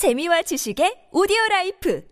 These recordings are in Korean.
재미와 지식의 오디오 라이프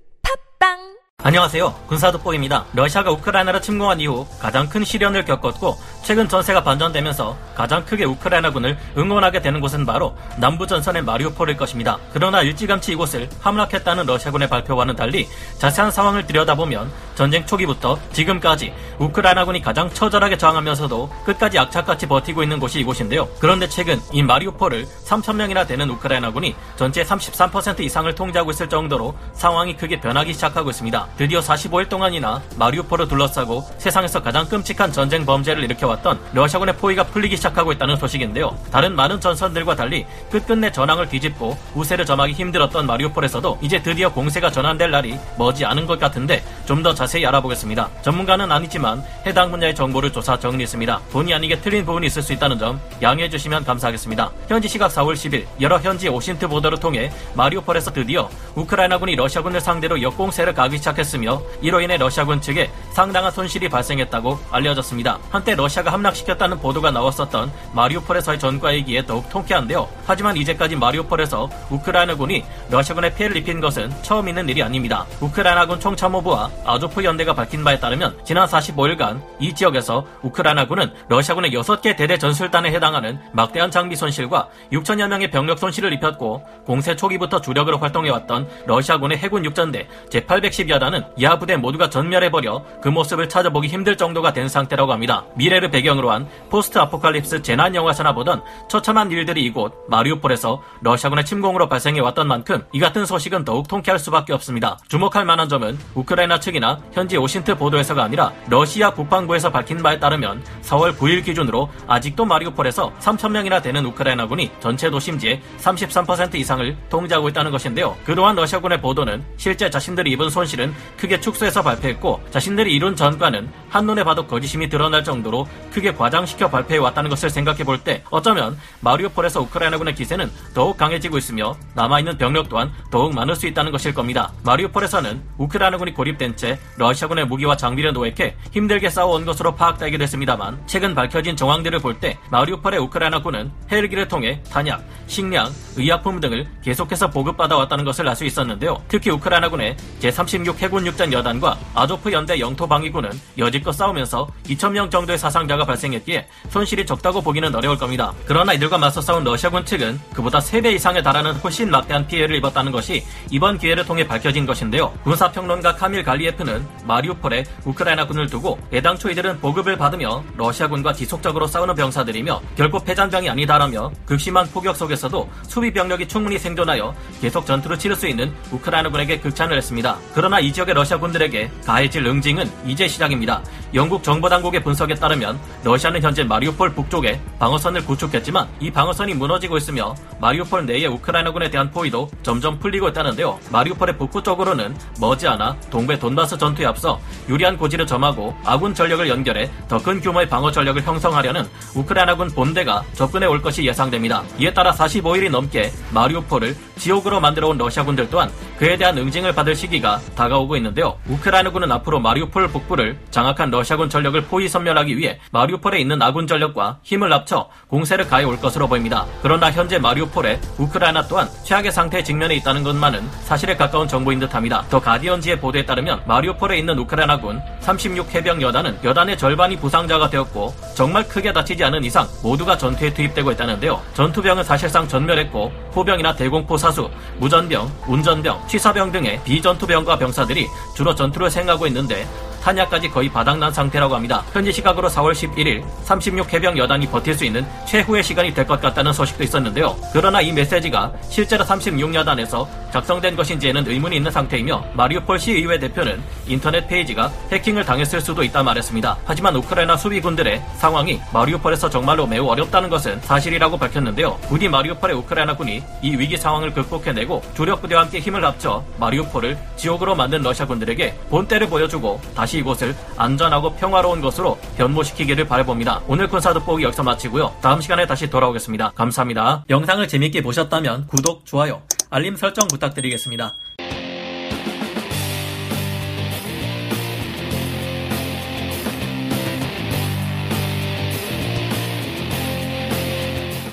팟빵 안녕하세요. 군사돋보기입니다. 러시아가 우크라이나를 침공한 이후 가장 큰 시련을 겪었고 최근 전세가 반전되면서 가장 크게 우크라이나군을 응원하게 되는 곳은 바로 남부 전선의 마리우폴일 것입니다. 그러나 일찌감치 이곳을 함락했다는 러시아군의 발표와는 달리 자세한 상황을 들여다보면 전쟁 초기부터 지금까지 우크라이나군이 가장 처절하게 저항하면서도 끝까지 악착같이 버티고 있는 곳이 이곳인데요. 그런데 최근 이 마리우폴을 3천명이나 되는 우크라이나군이 전체 33% 이상을 통제하고 있을 정도로 상황이 크게 변하기 시작하고 있습니다. 드디어 45일 동안이나 마리우폴을 둘러싸고 세상에서 가장 끔찍한 전쟁 범죄를 일으켜왔던 러시아군의 포위가 풀리기 시작하고 있다는 소식인데요. 다른 많은 전선들과 달리 끝끝내 전황을 뒤집고 우세를 점하기 힘들었던 마리우폴에서도 이제 드디어 공세가 전환될 날이 머지 않은 것 같은데 좀 더 자세히 알아보겠습니다. 전문가는 아니지만 해당 분야의 정보를 조사 정리했습니다. 본의 아니게 틀린 부분이 있을 수 있다는 점 양해해 주시면 감사하겠습니다. 현지 시각 4월 10일 여러 현지 오신트 보도를 통해 마리우폴에서 드디어 우크라이나군이 러시아군을 상대로 역공세를 가기 시작했으며 이로 인해 러시아군 측에 상당한 손실이 발생했다고 알려졌습니다. 한때 러시아가 함락시켰다는 보도가 나왔었던 마리우폴에서의 전과에 기에 더욱 통쾌한데요. 하지만 이제까지 마리우폴에서 우크라이나군이 러시아군에 피해를 입힌 것은 처음 있는 일이 아닙니다. 우크라이나군 총참모부와 아조프 연대가 밝힌 바에 따르면 지난 45일간 이 지역에서 우크라이나군은 러시아군의 6개 대대 전술단에 해당하는 막대한 장비 손실과 6천여 명의 병력 손실을 입혔고 공세 초기부터 주력으로 활동해왔던 러시아군의 해군 육전대 제810여단은 이하 부대 모두가 전멸해버려 그 모습을 찾아보기 힘들 정도가 된 상태라고 합니다. 미래를 배경으로 한 post apocalypse 재난 영화에서나 보던 처참한 일들이 이곳 마리우폴에서 러시아군의 침공으로 발생해왔던 만큼 이 같은 소식은 더욱 통쾌할 수밖에 없습니다. 주목할 만한 점은 우크라이나 측이나 현지 오신트 보도에서가 아니라 러시아 국방부에서 밝힌 바에 따르면 4월 9일 기준으로 아직도 마리우폴에서 3천명이나 되는 우크라이나군이 전체 도심지의 33% 이상을 통제하고 있다는 것인데요. 그동안 러시아군의 보도는 실제 자신들이 입은 손실은 크게 축소해서 발표했고 자신들이 이룬 전과는 한눈에 봐도 거짓임이 드러날 정도로 크게 과장시켜 발표해 왔다는 것을 생각해 볼 때 어쩌면 마리우폴에서 우크라이나군의 기세는 더욱 강해지고 있으며 남아있는 병력 또한 더욱 많을 수 있다는 것일 겁니다. 마리우폴에서는 우크라이나군이 고립된 채 러시아군의 무기와 장비를 노획해 힘들게 싸워온 것으로 파악되게 됐습니다만 최근 밝혀진 정황들을 볼 때 마리우폴의 우크라이나군은 헬기를 통해 탄약, 식량, 의약품 등을 계속해서 보급받아 왔다는 것을 알 수 있었는데요. 특히 우크라이나군의 제36 해군 육전 여단과 아조프 연대 영토 방위군은 여지껏 싸우면서 2천명 정도의 사상자가 발생했기에 손실이 적다고 보기는 어려울 겁니다. 그러나 이들과 맞서 싸운 러시아군 측은 그보다 3배 이상에 달하는 훨씬 막대한 피해를 입었다는 것이 이번 기회를 통해 밝혀진 것인데요. 군사평론가 카밀 갈리에프는 마리우폴에 우크라이나군을 두고 애당초 이들은 보급을 받으며 러시아군과 지속적으로 싸우는 병사들이며 결코 패잔병이 아니다라며 극심한 폭격 속에서도 수비 병력이 충분히 생존하여 계속 전투를 치를 수 있는 우크라이나군에게 극찬을 했습니다. 그러나 이 지역의 러시아군들에게 가해질 응징은 이제 시작입니다. 영국 정보당국의 분석에 따르면 러시아는 현재 마리우폴 북쪽에 방어선을 구축했지만 이 방어선이 무너지고 있으며 마리우폴 내의 우크라이나군에 대한 포위도 점점 풀리고 있다는데요. 마리우폴의 북부 쪽으로는 머지않아 동배 돈바스 전투에 앞서 유리한 고지를 점하고 아군 전력을 연결해 더 큰 규모의 방어 전력을 형성하려는 우크라이나군 본대가 접근해 올 것이 예상됩니다. 이에 따라 45일이 넘게 마리우폴을 지옥으로 만들어 온 러시아군들 또한 그에 대한 응징을 받을 시기가 다가오고 있는데요. 우크라이나군은 앞으로 마리우폴 북부를 장악한 러시아군 전력을 포위 섬멸하기 위해 마리우폴에 있는 아군 전력과 힘을 합쳐 공세를 가해 올 것으로 보입니다. 그러나 현재 마리우폴에 우크라이나 또한 최악의 상태에 직면해 있다는 것만은 사실에 가까운 정보인 듯합니다. 더 가디언지의 보도에 따르면 마리우폴에 있는 우크라이나군 36 해병 여단은 여단의 절반이 부상자가 되었고 정말 크게 다치지 않은 이상 모두가 전투에 투입되고 있다는데요. 전투병은 사실상 전멸했고 포병이나 대공포 사수, 무전병, 운전병, 취사병 등의 비전투병과 병사들이 주로 전투를 생하고 있는데 탄약까지 거의 바닥난 상태라고 합니다. 현지 시각으로 4월 11일 36 해병 여단이 버틸 수 있는 최후의 시간이 될 것 같다는 소식도 있었는데요. 그러나 이 메시지가 실제로 36 여단에서 작성된 것인지에는 의문이 있는 상태이며 마리우폴 시 의회 대표는 인터넷 페이지가 해킹을 당했을 수도 있다 말했습니다. 하지만 우크라이나 수비군들의 상황이 마리우폴에서 정말로 매우 어렵다는 것은 사실이라고 밝혔는데요. 부디 마리우폴의 우크라이나 군이 이 위기 상황을 극복해내고 주력 부대와 함께 힘을 합쳐 마리우폴을 지옥으로 만든 러시아군들에게 본때를 보여주고 다시 이곳을 안전하고 평화로운 곳으로 변모시키기를 바라봅니다. 오늘 군사 돋보기 여기서 마치고요. 다음 시간에 다시 돌아오겠습니다. 감사합니다. 영상을 재밌게 보셨다면 구독, 좋아요, 알림 설정 부탁드리겠습니다.